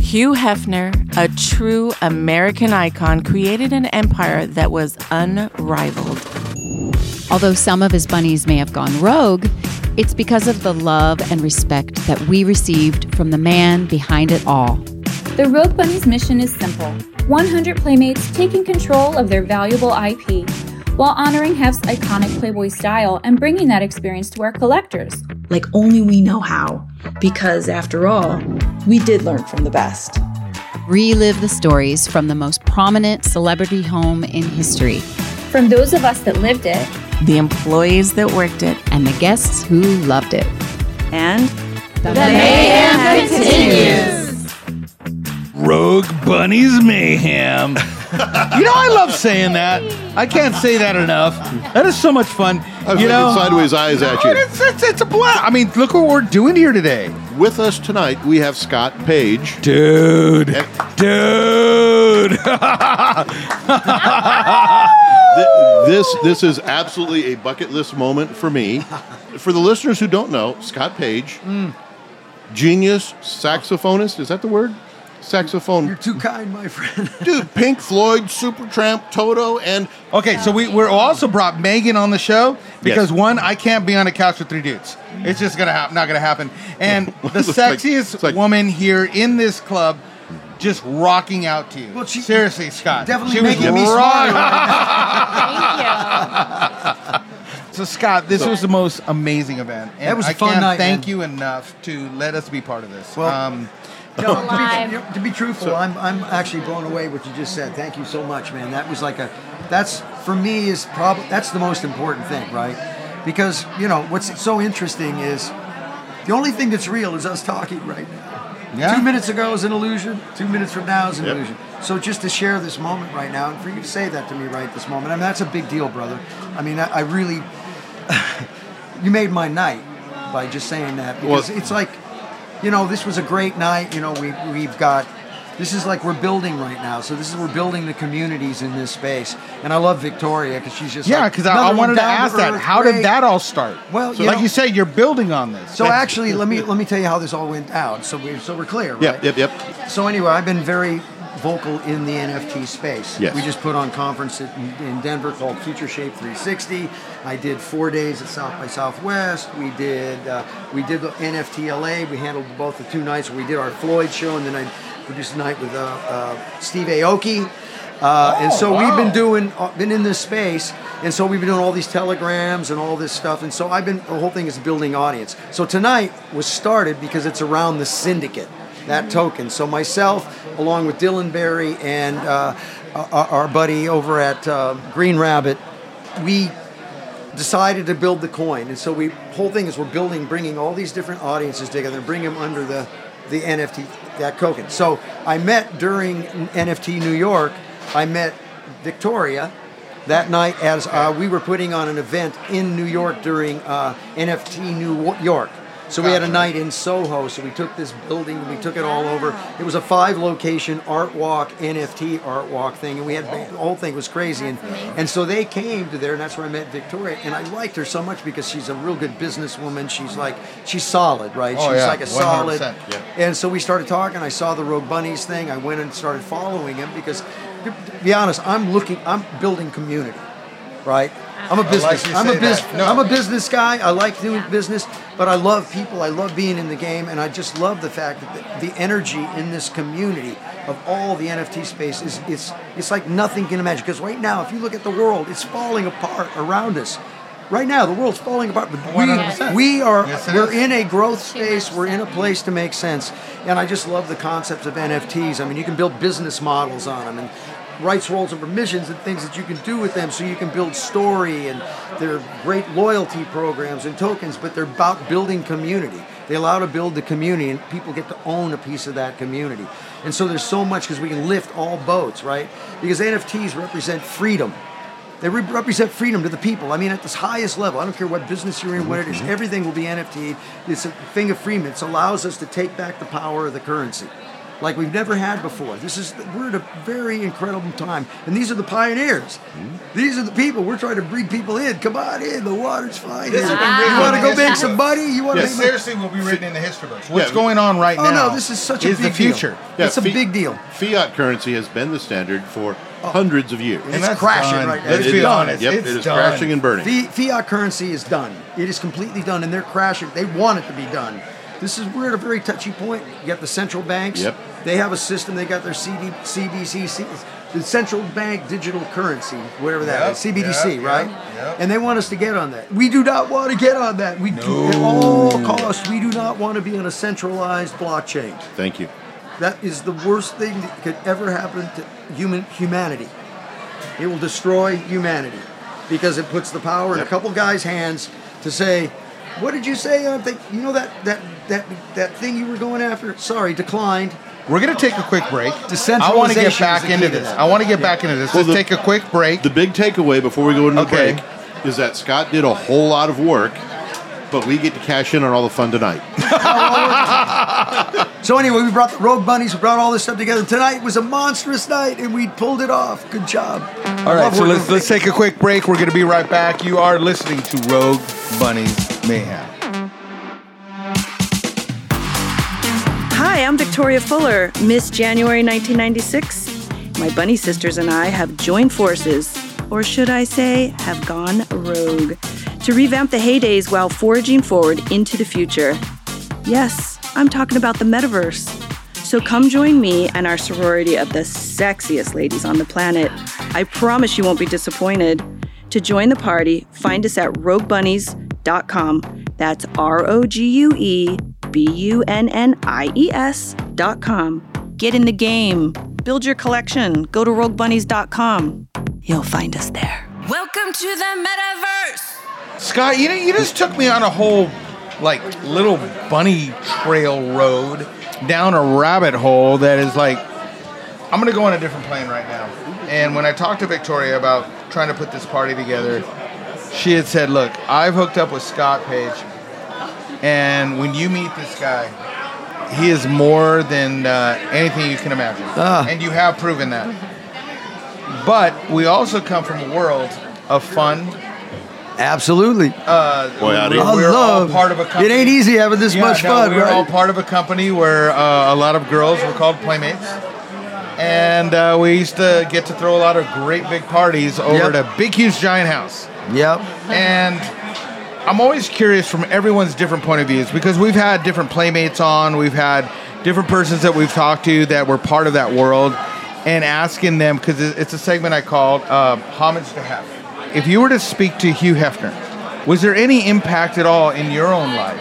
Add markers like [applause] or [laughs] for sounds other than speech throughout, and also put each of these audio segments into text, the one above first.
Hugh Hefner, a true American icon, created an empire that was unrivaled. Although some of his bunnies may have gone rogue, it's because of the love and respect that we received from the man behind it all. The Rogue Bunny's mission is simple 100 Playmates taking control of their valuable IP while honoring Hef's iconic Playboy style and bringing that experience to our collectors. Like only we know how, because after all, we did learn from the best. Relive the stories from the most prominent celebrity home in history, From those of us that lived it, The employees that worked it, and the guests who loved it. And The mayhem continues. Rogue Bunny's Mayhem. [laughs] [laughs] you know, I love saying that. I can't say that enough. That is so much fun. I was you know, sideways eyes at Oh, you. It's, it's, it's a blast. I mean, look what we're doing here today. With us tonight, we have Scott Page. Dude. And Dude. [laughs] thi- this this is absolutely a bucket list moment for me. For the listeners who don't know, Scott Page, mm. genius saxophonist. Is that the word? Saxophone. You're too kind, my friend. [laughs] Dude, Pink Floyd, Supertramp, Toto, and okay, so we, we're also brought Megan on the show because Yes. one, I can't be on a couch with three dudes. It's just gonna happen, not gonna happen. And [laughs] the It's like- sexiest like- woman here in this club, just rocking out to you. Well, she- Seriously, Scott. Definitely she was making me rock- smile. [laughs] right So Scott, this was the most amazing event. And That was a I fun can't night, thank man. you enough to let us be part of this. Well- um, No, to, be, you know, to be truthful, I'm, I'm actually blown away what you just said. Thank you so much, man. That was like a, that's for me is probably that's the most important thing, right? Because you know what's so interesting is the only thing that's real is us talking right now. Yeah. Two minutes ago is an illusion. Two minutes from now is an Yep. illusion. So just to share this moment right now, and for you to say that to me right this moment, I mean that's a big deal, brother. I mean I, I really, [laughs] you made my night by just saying that because Well- it's like you know, this was a great night. You know, we we've got this is like we're building right now. So this is we're building the communities in this space, and I love Victoria because she's just yeah, like, because I, I wanted to ask that. How did that all start? Well, so you like know- you said, you're building on this. So That's- actually, let me let me tell you how this all went down. So we so we're clear, right? yep, yep, yep. So anyway, I've been very vocal in the NFT space. Yes. We just put on conference in, Denver called Future Shape 360. I did four days at South by Southwest. We did uh, we did the NFT LA. We handled both the two nights. We did our Floyd show, and then I produced a night with uh, uh, Steve Aoki. Uh, and so we've been doing, uh, been in this space, and so we've been doing all these telegrams and all this stuff. And so I've been, the whole thing is building audience. So tonight was started because it's around the syndicate, that token. So myself, along with Dylan Berry and uh, our, our buddy over at uh, Green Rabbit, we decided to build the coin. And so we whole thing is we're building, bringing all these different audiences together, and bring them under the the NFT that token. So I met during NFT New York. I met Victoria that night as uh, we were putting on an event in New York during uh, NFT New York. So we had a night in Soho. So we took this building, we took it all over. It was a five location art walk, NFT art walk thing, and we had the whole thing was crazy. And and so they came to there, and that's where I met Victoria. And I liked her so much because she's a real good businesswoman. She's like she's solid, right? Oh, she's yeah, like a solid. 100%, yeah. And so we started talking. I saw the Rogue Bunnies thing. I went and started following him because, to to be honest, I'm looking. I'm building community, right? I'm a business. you I'm a business. No. I'm a business guy. I like doing business, but I love people. I love being in the game, and I just love the fact that the, the energy in this community of all the NFT space is it's it's like nothing can imagine. Because right now, if you look at the world, it's falling apart around us. Right now, the world's falling apart. But 100%. we, we are yes, we're is. in a growth space. We're in a place to make sense, and I just love the concept of NFTs. I mean, you can build business models on them and rights, roles, and permissions and things that you can do with them. So you can build story and they're great loyalty programs and tokens, but they're about building community. They allow to build the community, and people get to own a piece of that community. And so there's so much because we can lift all boats, right? Because NFTs represent freedom. They re- represent freedom to the people. I mean, at this highest level, I don't care what business you're in, what it is, mm-hmm. everything will be NFT. It's a thing of freedom. It allows us to take back the power of the currency. Like we've never had before. This is we're at a very incredible time, and these are the pioneers. Hmm? These are the people we're trying to bring people in. Come on in, the water's fine. This here. has been written You want to go history make some money? You want to This make seriously will be written in the history books. What's Yeah. going on right Oh now? Oh no, this is such a is big the future. Deal. it's a fi- big deal. Fiat currency has been the standard for oh. hundreds of years. It's that's crashing done. right now. Let's It be is- honest. Yep, it's it is done. crashing and burning. Fi- fiat currency is done. It is completely done, and they're crashing. They want it to be done. This is we're at a very touchy point. You got the central banks. Yep. They have a system. They got their CD, CBC, C- the central bank digital currency, whatever that Yep, is, CBDC, yep, right? yep. And they want us to get on that. We do not want to get on that. We do at all costs. We do not want to be on a centralized blockchain. Thank you. That is the worst thing that could ever happen to human humanity. It will destroy humanity because it puts the power in a couple guys' hands to say, "What did you say? Uh, I think you know that that that that thing you were going after. Sorry, declined." We're going to take a quick break. I want to get back into this. I want to get back into this. Well, Let's the- take a quick break. The big takeaway before we go into Okay. the break is that Scott did a whole lot of work, but we get to cash in on all the fun tonight. [laughs] [laughs] So anyway, we brought the Rogue Bunnies. We brought all this stuff together. Tonight was a monstrous night, and we pulled it off. Good job. All right, so let's let's take a quick break. We're going to be right back. You are listening to Rogue Bunnies Mayhem. Hi, I'm Victoria Fuller, Miss January 1996. My bunny sisters and I have joined forces, or should I say, have gone rogue, to revamp the heydays while forging forward into the future. Yes, I'm talking about the metaverse. So come join me and our sorority of the sexiest ladies on the planet. I promise you won't be disappointed. To join the party, find us at roguebunnies.com. That's R O G U E B U N N I E S.com. Get in the game. Build your collection. Go to roguebunnies.com. You'll find us there. Welcome to the metaverse. Scott, you know, you just took me on a whole like little bunny trail road down a rabbit hole that is like I'm gonna go on a different plane right now. And when I talked to Victoria about trying to put this party together, she had said, "Look, I've hooked up with Scott Page, and when you meet this guy, he is more than uh, anything you can imagine, Ah. and you have proven that." But we also come from a world of fun. Absolutely. Uh, Boy, we're, I we're all love- part of a company. It ain't easy having this Yeah, much no, fun, We're right? all part of a company where uh, a lot of girls were called playmates, and uh, we used to get to throw a lot of great big parties over Yep. at a big, huge, giant house. Yep. And I'm always curious from everyone's different point of views because we've had different playmates on, we've had different persons that we've talked to that were part of that world, and asking them because it's a segment I called uh, "Homage to Hef." If you were to speak to Hugh Hefner, was there any impact at all in your own life?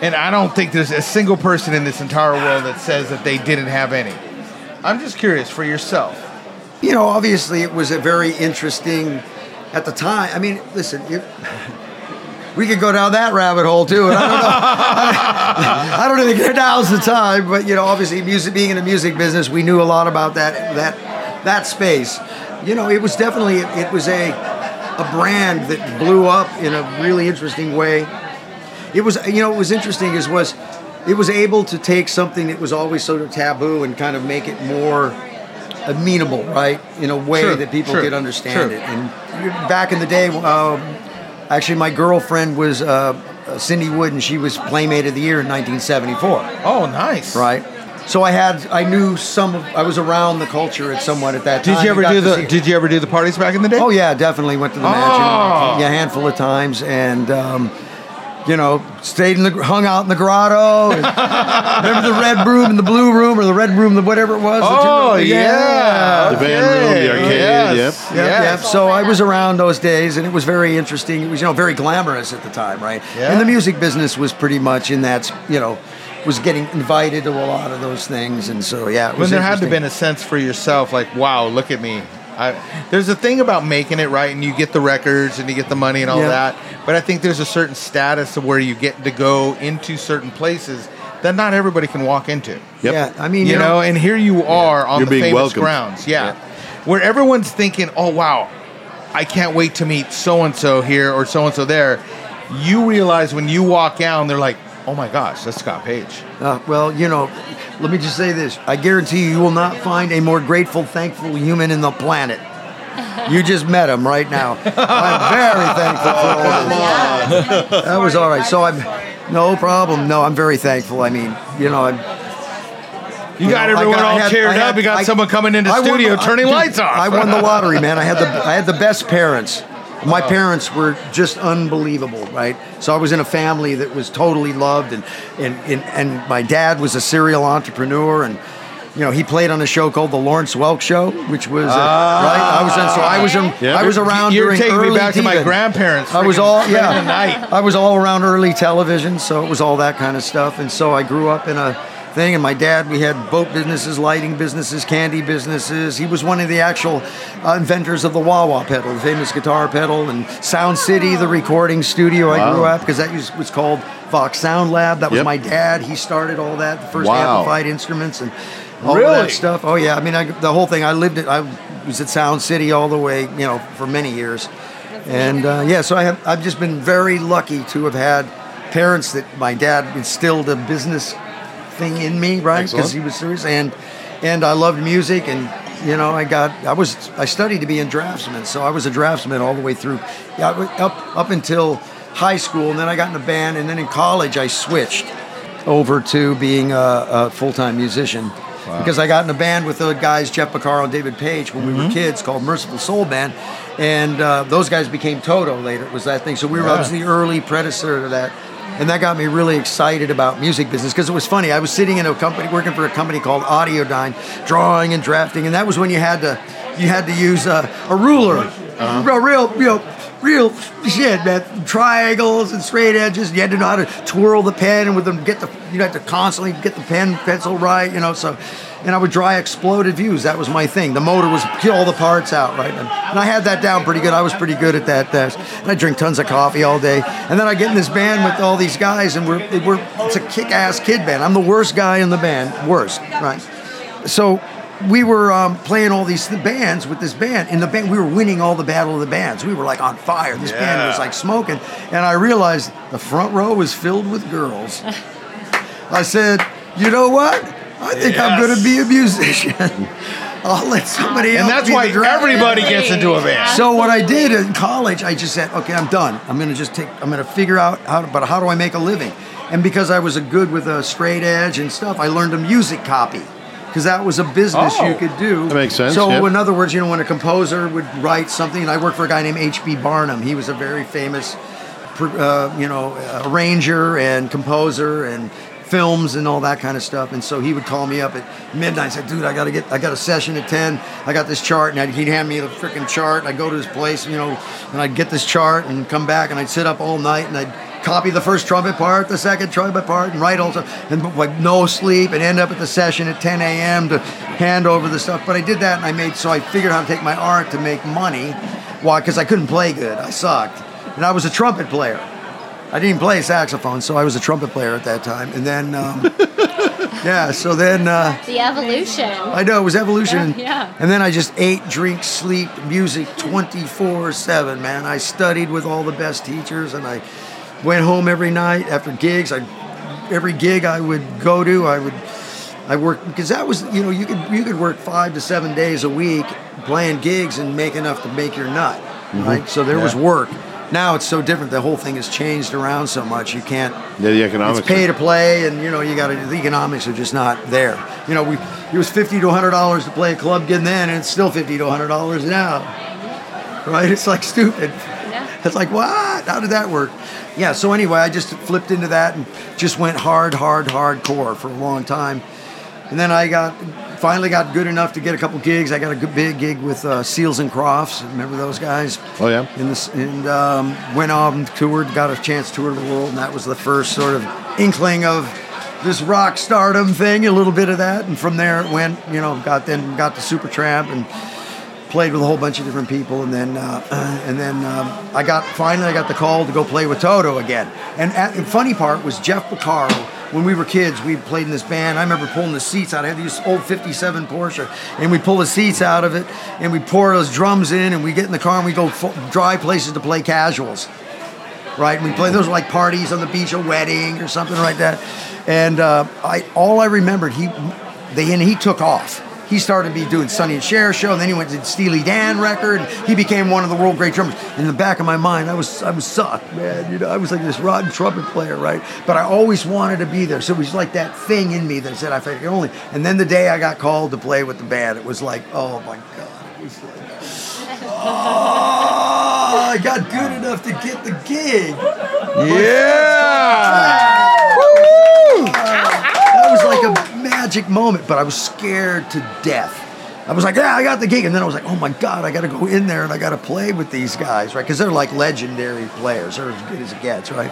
And I don't think there's a single person in this entire world that says that they didn't have any. I'm just curious for yourself. You know, obviously, it was a very interesting at the time. I mean, listen, you, [laughs] we could go down that rabbit hole too, and I don't know. [laughs] I, don't think now's the time, but you know, obviously, music being in the music business, we knew a lot about that that that space. You know, it was definitely it was a a brand that blew up in a really interesting way. It was, you know, what was interesting is was it was able to take something that was always sort of taboo and kind of make it more amenable, right? In a way that people could understand it. And back in the day, um, actually, my girlfriend was uh, Cyndi Wood, and she was Playmate of the Year in 1974. Oh, nice. Right. So I had, I knew some of, I was around the culture at somewhat at that time. Did you ever do the see- Did you ever do the parties back in the day? Oh yeah, definitely went to the Oh. mansion. Yeah, a handful of times, and um, you know, stayed in the hung out in the grotto. and- [laughs] remember the red room and the blue room, or the red room, the whatever it was. the two- Oh yeah, The van room, the arcade, Yes. yep. Yep, Yes. yep. So I was around those days, and it was very interesting. It was, you know, very glamorous at the time, right? Yeah. And the music business was pretty much in that, you know, was getting invited to a lot of those things, and so yeah, it When there had to interesting. been a sense for yourself, like, wow, look at me. I, there's a thing about making it right, and you get the records and you get the money and all Yeah. that. But I think there's a certain status of where you get to go into certain places that not everybody can walk into. Yep. Yeah, I mean, you know, and here you are on You're the being famous welcomed. grounds, yeah, where everyone's thinking, "Oh wow, I can't wait to meet so and so here or so and so there." You realize when you walk out, and they're like, Oh my gosh, that's Scott Page. Uh, well, you know, let me just say this: I guarantee you, you will not find a more grateful, thankful human in the planet. You just met him right now. [laughs] I'm very thankful for all this. That was all right. So I'm no problem. No, I'm very thankful. I mean, you know, I'm. You got know, everyone got- I all had- cheered I had- up. You got I- someone coming into I won studio the- turning dude, lights off. I won the lottery, man. I had the [laughs] I had the best parents. My parents were just unbelievable, right? So I was in a family that was totally loved, and and and, and my dad was a serial entrepreneur, and you know he played on a show called the Lawrence Welk Show, which was uh, right. I was in, so I was in, Yeah. I was around You're taking me back to my grandparents. I was all yeah. the night. I was all around early television, so it was all that kind of stuff. And so I grew up in a thing. And my dad, we had boat businesses, lighting businesses, candy businesses. He was one of the actual uh, inventors of the wah wah pedal, the famous guitar pedal, and Sound City, the recording studio. I grew up because that was, was called Vox Sound Lab. That was Yep. my dad. He started all that, the first Wow. amplified instruments and all of Really? that stuff. Oh yeah, I mean I, the whole thing. I lived it. I was at Sound City all the way, you know, for many years. And uh, yeah, so I have, I've just been very lucky to have had parents that my dad instilled a business thing in me, right? Because he was serious, and and I loved music, and you know, I got I was I studied to be a draftsman, so I was a draftsman all the way through, yeah, up up until high school, and then I got in a band, and then in college I switched over to being a, a full-time musician. Because I got in a band with the guys Jeff Porcaro and David Paich when we were kids called Merciful Soul Band, and uh, those guys became Toto later. It was that thing. So we were I was the early predecessor to that, and that got me really excited about music business because it was funny. I was sitting in a company working for a company called Audiodyne, drawing and drafting, and that was when you had to you had to use a, a ruler, uh-huh. a real you know real shit, man. Triangles and straight edges. You had to know how to twirl the pen and with them get the you had to constantly get the pen pencil right, you know. So, and I would draw exploded views. That was my thing. The motor was kill all the parts out, right? And, and I had that down pretty good. I was pretty good at that. that. And I drink tons of coffee all day. And then I get in this band with all these guys, and we're we're it's a kick-ass kid band. I'm the worst guy in the band, worst, right? So we were um, playing all these bands with this band. In the band, we were winning all the battle of the bands. We were like on fire. This band was like smoking. And I realized the front row was filled with girls. [laughs] I said, you know what? I think I'm going to be a musician. [laughs] I'll let somebody else. And that's why everybody gets into a band. So what I did in college, I just said, okay, I'm done. I'm gonna just take. I'm gonna figure out how. To, but how do I make a living? And because I was a good with a straight edge and stuff, I learned a music copy. Because that was a business Oh. you could do. That makes sense, So, yep. in other words, you know, when a composer would write something, and I worked for a guy named H.B. Barnum. He was a very famous, uh, you know, arranger and composer and films and all that kind of stuff. And so he would call me up at midnight. And say, dude, I got to get, I got a session at ten. I got this chart, and he'd hand me the freaking chart. I'd go to his place, you know, and I'd get this chart and come back, and I'd sit up all night, and I'd copy the first trumpet part, the second trumpet part, and write all stuff, and like no sleep, and end up at the session at 10 a.m. to hand over the stuff. But I did that, and I made so I figured how to take my art to make money. Why? Because I couldn't play good. I sucked, and I was a trumpet player. I didn't play saxophone, so I was a trumpet player at that time. And then, um, [laughs] yeah, so then uh, The evolution. I know it was evolution. Yeah. And then I just ate, drink, sleep, music 24 7, man. I studied with all the best teachers and I went home every night after gigs. I Every gig I would go to, I would. I worked because that was you know you could you could work five to seven days a week playing gigs and make enough to make your nut, right? So there was work. Now it's so different. The whole thing has changed around so much. You can't Yeah, the economics. it's pay to play, and you know you got to. The economics are just not there. You know, we it was fifty to hundred dollars to play a club gig then, and it's still fifty to hundred dollars now. Right? It's like stupid. Yeah. It's like what? How did that work? Yeah. So anyway, I just flipped into that and just went hard, hard, hardcore for a long time, and then I got finally got good enough to get a couple gigs. I got a good big gig with uh, Seals and Crofts. Remember those guys? Oh yeah. in this and um, went on toured got a chance to tour the world and that was the first sort of inkling of this rock stardom thing a little bit of that and from there it went you know got then got to Supertramp and played with a whole bunch of different people and then uh, [clears throat] and then um, I got finally I got the call to go play with Toto again and at, the funny part was Jeff Porcaro when we were kids we played in this band I remember pulling the seats out I had these old 57 Porsche and we pull the seats out of it and we pour those drums in and we get in the car and we go dry places to play casuals right? And we play those like parties on the beach, a wedding or something like that. And uh, I all I remembered he they and he took off. He started to be doing Sonny and Cher show, and then he went to the Steely Dan record. And he became one of the world great drummers. In the back of my mind, I was I was sucked, man. You know, I was like this rotten trumpet player, right? But I always wanted to be there. So it was like that thing in me that said I could only. And then the day I got called to play with the band, it was like, oh my god, it was like, oh, I got good enough to get the gig. Yeah. That was like a magic moment, but I was scared to death. I was like, yeah, I got the gig. And then I was like, oh my God, I got to go in there and I got to play with these guys, right? Because they're like legendary players. They're as good as it gets, right?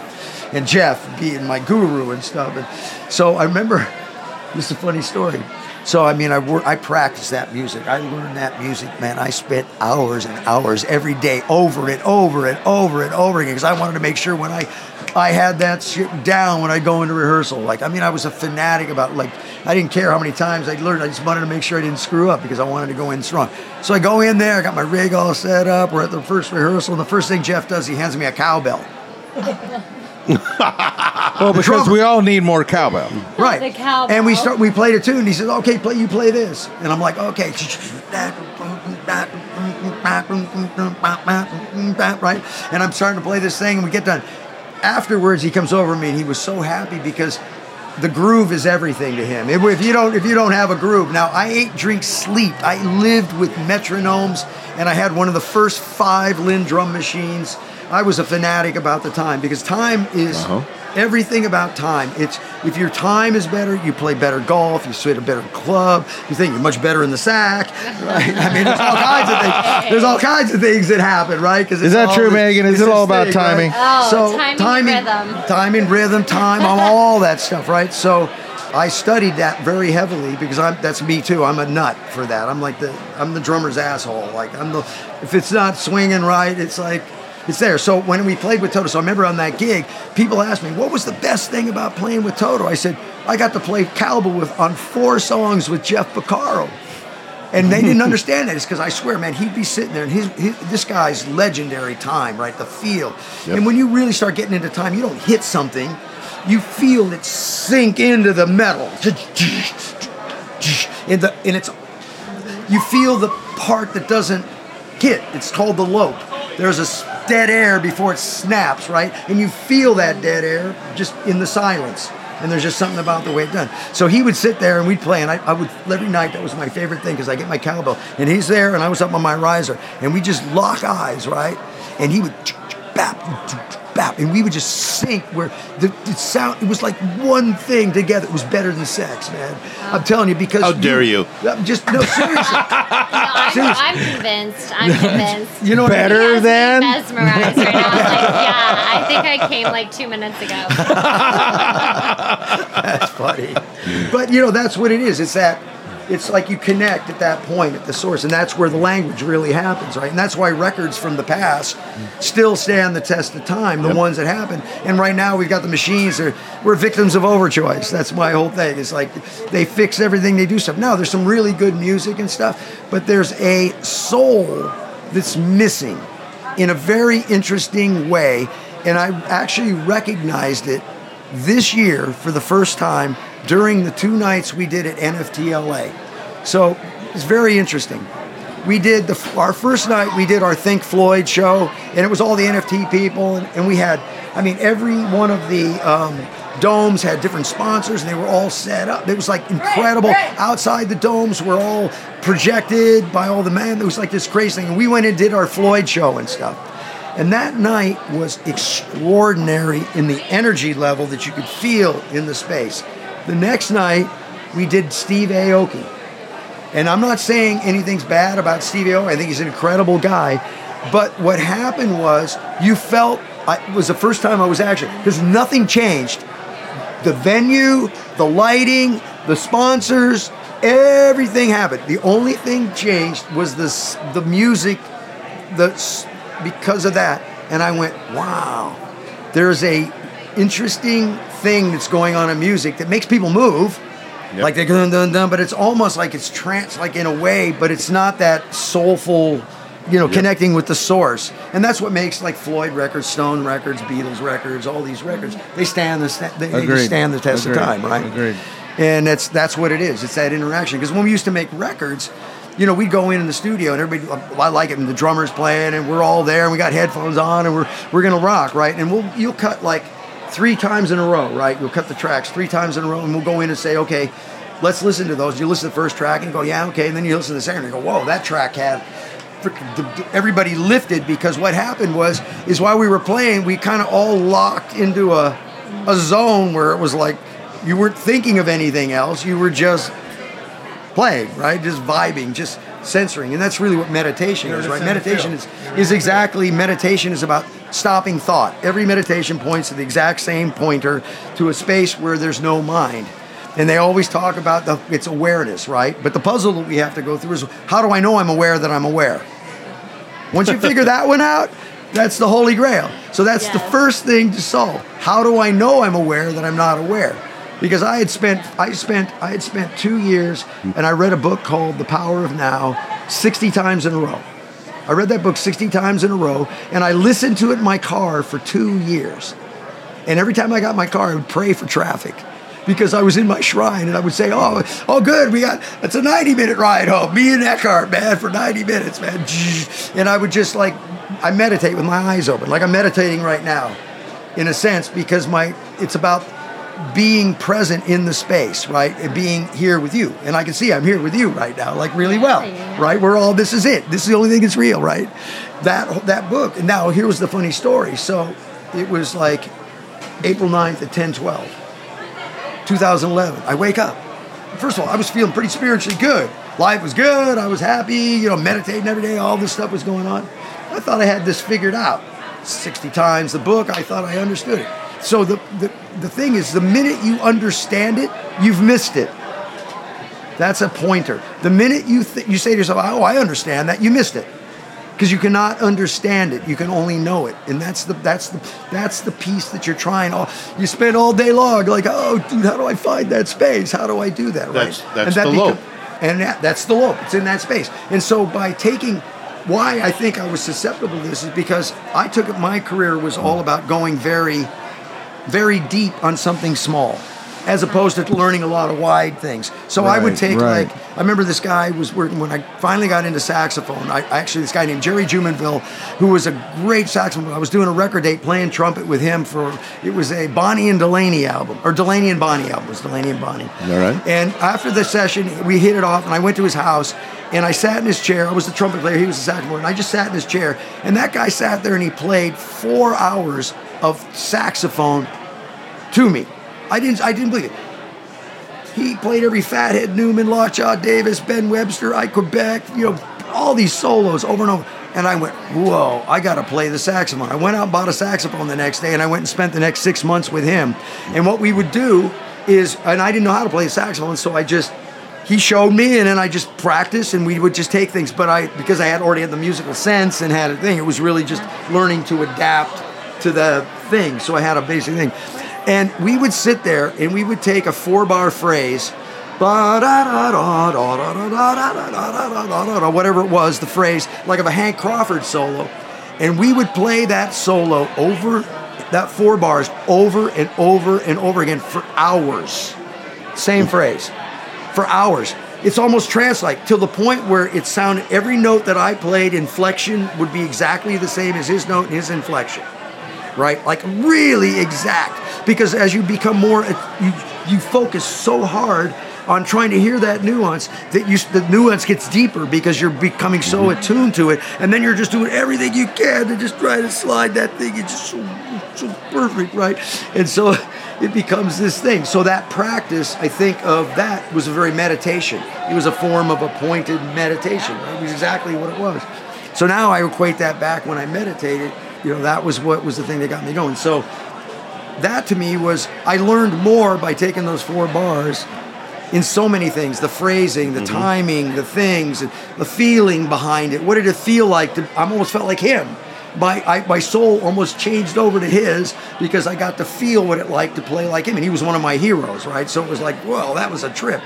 And Jeff being my guru and stuff. And so I remember, [laughs] this is a funny story. So, I mean, I, wor- I practiced that music. I learned that music, man. I spent hours and hours every day over it, over it, over it, over again because I wanted to make sure when I I had that shit down when I go into rehearsal. Like, I mean, I was a fanatic about like I didn't care how many times I learned. I just wanted to make sure I didn't screw up because I wanted to go in strong. So I go in there, I got my rig all set up. We're at the first rehearsal, and the first thing Jeff does, he hands me a cowbell. [laughs] Well, [laughs] because we all need more cowbell. Right. The cowbell. And we start. We played a tune. He says, "Okay, play. You play this." And I'm like, "Okay." Right. And I'm starting to play this thing, and we get done. Afterwards, he comes over to me, and he was so happy because the groove is everything to him. If if you don't, if you don't have a groove, now I ate, drink, sleep. I lived with metronomes, and I had one of the first five Linn drum machines. I was a fanatic about the time because time is uh-huh. everything about time. It's if your time is better, you play better golf, you swing a better club, you think you're much better in the sack, right? I mean, there's all [laughs] kinds of things. There's all kinds of things that happen, right? Because Is that true, Megan? Is it all about timing? Oh, timing and rhythm. timing, rhythm, time, all- all that stuff, right? So. I studied that very heavily because I'm that's me too. I'm a nut for that. I'm like the I'm the drummer's asshole. Like I'm the if it's not swinging right, it's like it's there. So when we played with Toto, so I remember on that gig, people asked me, "What was the best thing about playing with Toto?" I said, "I got to play cowbell with on four songs with Jeff Porcaro." And they didn't [laughs] understand that. It's because I swear, man, he'd be sitting there, and his, his this guy's legendary time, right? The feel. And when you really start getting into time, you don't hit something, you feel it sink into the metal. And the and it's you feel the part that doesn't hit. It's called the lope. There's a dead air before it snaps, right? And you feel that dead air just in the silence. And there's just something about the way it's done. So he would sit there and we'd play, and I, I would every night. That was my favorite thing because I get my cowbell, and he's there, and I was up on my riser, and we just lock eyes, right? And he would bap, bap, and we would just sync where the, the sound. It was like one thing together. It was better than sex, man. I'm telling you because How dare you? I'm just no seriously. [laughs] I'm, [laughs] Seriously. I'm convinced. I'm convinced. [laughs] You know what I mean? Better He has me than? mesmerized right now. Like, yeah, I think I came like two minutes ago. That's funny. But you know, that's what it is. It's that it's like you connect at that point at the source, and that's where the language really happens, right? And that's why records from the past still stand the test of time, the ones that happen. And right now we've got the machines that we're victims of overchoice. That's my whole thing. It's like they fix everything, they do stuff. Now there's some really good music and stuff, but there's a soul that's missing in a very interesting way. And I actually recognized it this year for the first time during the two nights we did at NFTLA. So it's very interesting. We did the our first night. We did our Think Floyd show, and it was all the NFT people, and, and we had, I mean, every one of the um, domes had different sponsors, and they were all set up. It was like incredible. Outside the domes were all projected by all the men. It was like this crazy thing. And we went and did our Floyd show and stuff. And that night was extraordinary in the energy level that you could feel in the space. The next night, we did Steve Aoki. And I'm not saying anything's bad about Steve Aoki. I think he's an incredible guy. But what happened was you felt, I, it was the first time I was actually, because nothing changed. The venue, the lighting, the sponsors, everything happened. The only thing changed was this, the music the s- because of that and i went wow there's a interesting thing that's going on in music that makes people move like they're dun dun dun but it's almost like it's trance like in a way but it's not that soulful you know, connecting with the source, and that's what makes like Floyd records, Stone records, Beatles records, all these records. They stand the they, they stand the test Agreed. of time, right? Agreed. And that's that's what it is. It's that interaction. Because when we used to make records, you know, we'd go in in the studio and everybody, I like it, and the drummer's playing, and we're all there, and we got headphones on, and we're we're gonna rock, right? And we'll you'll cut like three times in a row, right? You'll cut the tracks three times in a row, and we'll go in and say, okay, let's listen to those. You listen to the first track and go, yeah, okay, and then you listen to the second and go, whoa, that track had. frickin- the- the- Everybody lifted because what happened was is while we were playing, we kind of all locked into a a zone where it was like you weren't thinking of anything else. You were just playing, right? Just vibing, just censoring. And that's really what meditation is, right? Meditation is, is exactly, meditation is about stopping thought. Every meditation points to the exact same pointer to a space where there's no mind. And they always talk about the it's awareness, right? But the puzzle that we have to go through is how do I know I'm aware that I'm aware? Once you figure that one out, that's the holy grail. So that's the first thing to solve. How do I know I'm aware that I'm not aware? Because I had spent I spent I had spent 2 years and I read a book called The Power of Now 60 times in a row. I read that book 60 times in a row and I listened to it in my car for 2 years. And every time I got my car, I would pray for traffic because I was in my shrine and I would say, Oh, oh good, we got it's a 90 minute ride home. Me and Eckhart, man, for 90 minutes, man. And I would just like I meditate with my eyes open, like I'm meditating right now, in a sense, because my it's about being present in the space, right? And being here with you. And I can see I'm here with you right now, like really well. Right? We're all this is it. This is the only thing that's real, right? That that book. And now here was the funny story. So it was like April 9th at 10 12. 2011. I wake up. First of all, I was feeling pretty spiritually good. Life was good. I was happy, you know, meditating every day. All this stuff was going on. I thought I had this figured out. 60 times the book, I thought I understood it. So the, the, the thing is, the minute you understand it, you've missed it. That's a pointer. The minute you th- you say to yourself, "Oh, I understand that," you missed it because you cannot understand it. You can only know it, and that's the that's the that's the piece that you're trying. Oh, you spend all day long like, "Oh, dude, how do I find that space? How do I do that?" That's- right? that's and that the become- lope. and that, that's the lope. It's in that space. And so by taking why I think I was susceptible to this is because I took it. My career was all about going very very deep on something small as opposed to learning a lot of wide things. So I would take right. like I remember this guy was working when I finally got into saxophone. I I actually this guy named Jerry Jumonville, who was a great saxophone. I was doing a record date playing trumpet with him for it was a Bonnie and Delaney album or Delaney and Bonnie album. It was Delaney and Bonnie. All right. And after the session, we hit it off, and I went to his house, and I sat in his chair. I was the trumpet player, he was the saxophone, and I just sat in his chair. And that guy sat there and he played four hours of saxophone to me. I didn't, I didn't believe it. He played every Fathead Newman, Lockjaw Davis, Ben Webster, Ike Quebec, you know, all these solos over and over. And I went, whoa, I got to play the saxophone. I went out and bought a saxophone the next day, and I went and spent the next six months with him. And what we would do is, and I didn't know how to play the saxophone, so I just, he showed me, and then I just practiced, and we would just take things. But I, because I had already had the musical sense and had a thing, it was really just learning to adapt to the thing. So I had a basic thing. And we would sit there and we would take a four bar phrase, whatever it was, the phrase, like of a Hank Crawford solo. And we would play that solo over, that four bars, over and over and over again for hours. Same phrase. For hours. It's almost trance like, till the point where it sounded, every note that I played, inflection would be exactly the same as his note and his inflection right? Like really exact. Because as you become more, you you focus so hard on trying to hear that nuance that you the nuance gets deeper because you're becoming so mm-hmm. attuned to it, and then you're just doing everything you can to just try to slide that thing. It's just so, so perfect, right? And so [laughs] it becomes this thing. So that practice, I think of that was a very meditation. It was a form of appointed meditation. Right? It was exactly what it was. So now I equate that back when I meditated. You know, that was what was the thing that got me going. So that to me was I learned more by taking those four bars in so many things the phrasing the mm-hmm. timing the things and the feeling behind it. What did it feel like to, i almost felt like him. My, I, my soul almost changed over to his because i got to feel what it like to play like him and he was one of my heroes right? So it was like whoa that was a trip.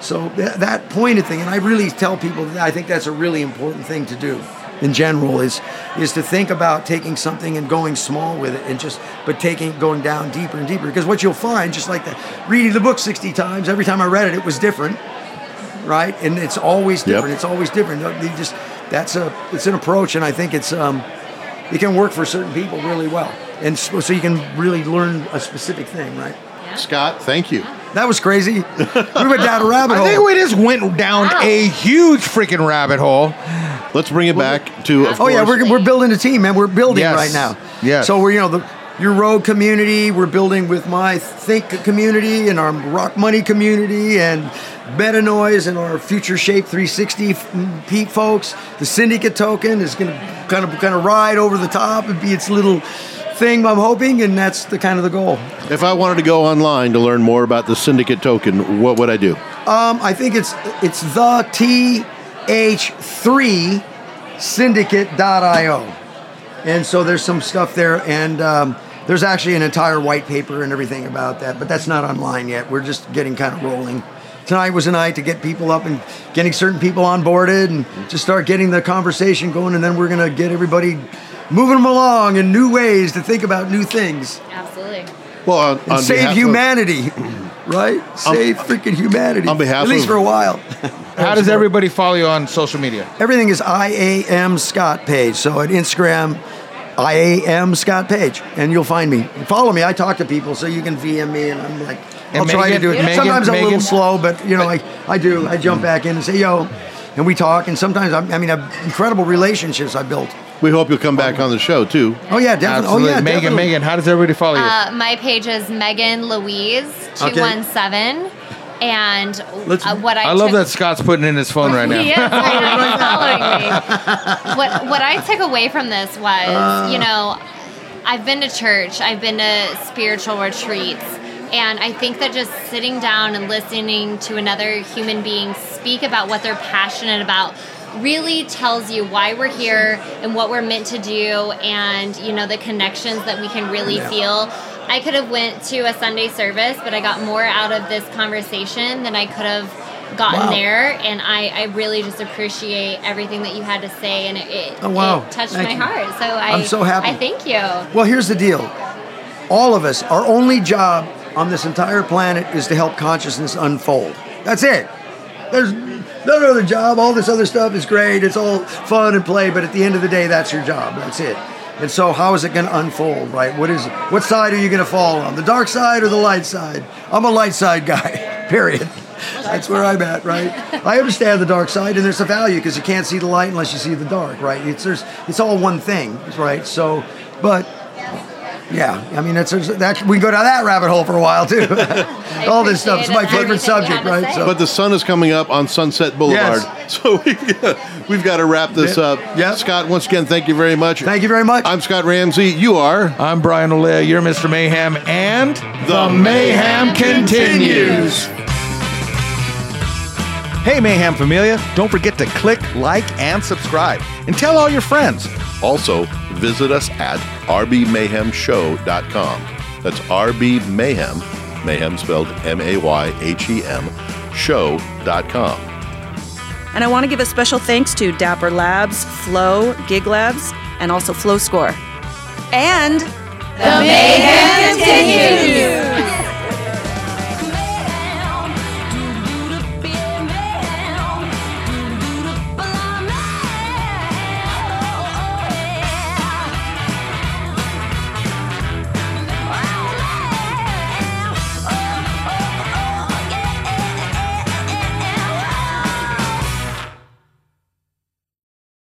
So that, that pointed thing and i really tell people that i think that's a really important thing to do in general is is to think about taking something and going small with it and just but taking going down deeper and deeper. Because what you'll find just like the reading the book 60 times every time I read it it was different right? And it's always Yep. different. It's always different. You just that's a it's an approach and I think it's um it can work for certain people really well. And so, so you can really learn a specific thing right? Scott, thank you. That was crazy we went down a [laughs] rabbit hole. I think we just went down a huge freaking rabbit hole. Let's bring it back to. Of Oh yeah, we're, we're building a team, man. We're building Yes. right now. Yes. So we're you know the your road community. We're building with my Think community and our Rock Money community and Beta Noise and our Future Shape 360 f- Pete folks. The Syndicate token is going to kind of kind of ride over the top and be its little thing. I'm hoping, and that's the kind of the goal. If I wanted to go online to learn more about the syndicate token, what would I do? Um, I think it's it's the TH3 syndicate.io. And so there's some stuff there, and um, there's actually an entire white paper and everything about that, but that's not online yet. We're just getting kind of rolling. Tonight was a night to get people up and getting certain people onboarded and just start getting the conversation going, and then we're going to get everybody moving them along in new ways to think about new things Absolutely. Well, on, and on save behalf of- humanity, [clears throat] right? Um, save freaking humanity. on behalf At least of- for a while. [laughs] How does everybody follow you on social media? Everything is I A M Scott Page. So at Instagram, I A M Scott Page, and you'll find me. Follow me. I talk to people, so you can VM me, and I'm like, I'll And try to do it. Megan- sometimes I'm a little slow, but you know, I I do. I jump mm. back in and say, yo, and we talk. And sometimes I'm, I mean, I've incredible relationships I built. We hope you'll come back on the show too. Oh yeah, definitely. Absolutely. Oh yeah, Megan, definitely. Megan, how does everybody follow you? Uh, my page is Megan Louise two one seven, and uh, what I I love that Scott's putting in his phone right [laughs] now. He is right now. [laughs] Following me. What what I took away from this was, Uh. you know, I've been to church, I've been to spiritual retreats, and I think that just sitting down and listening to another human being speak about what they're passionate about really tells you why we're here and what we're meant to do and you know the connections that we can really feel i could have went to a sunday service but i got more out of this conversation than i could have gotten Wow. there and I, I really just appreciate everything that you had to say and it, it, Oh, wow. it touched Thank my you. heart so I, I'm so happy. I thank you Well, here's the deal. All of us, our only job on this entire planet is to help consciousness unfold. That's it. There's no other job. All this other stuff is great. It's all fun and play, but at the end of the day, that's your job. That's it. And so, how is it going to unfold, right? What is what side are you going to fall on? The dark side or the light side? I'm a light side guy. [laughs] Period. That's where I'm at, right? I understand the dark side, and there's a value because you can't see the light unless you see the dark, right? It's there's it's all one thing, right? So, but yeah, I mean, it's that we can go down that rabbit hole for a while too. [laughs] All this stuff. It's my favorite subject, right? So, But the sun is coming up on Sunset Boulevard, [laughs] so [laughs] we've got, we've got to wrap this Yeah. up. Yeah. Scott, once again, thank you very much. thank you very much. I'm Scott Ramsey. You are. I'm Brian Olea. You're Mr. Mayhem, and the mayhem continues. Hey, Mayhem Familia! Don't forget to click, like, and subscribe, and tell all your friends. Also, visit us at rbmayhemshow.com. That's RB Mayhem, Mayhem spelled M A Y H E M, show.com. And I want to give a special thanks to Dapper Labs, Flow, Gig Labs, and also Flow Score. And The mayhem continues.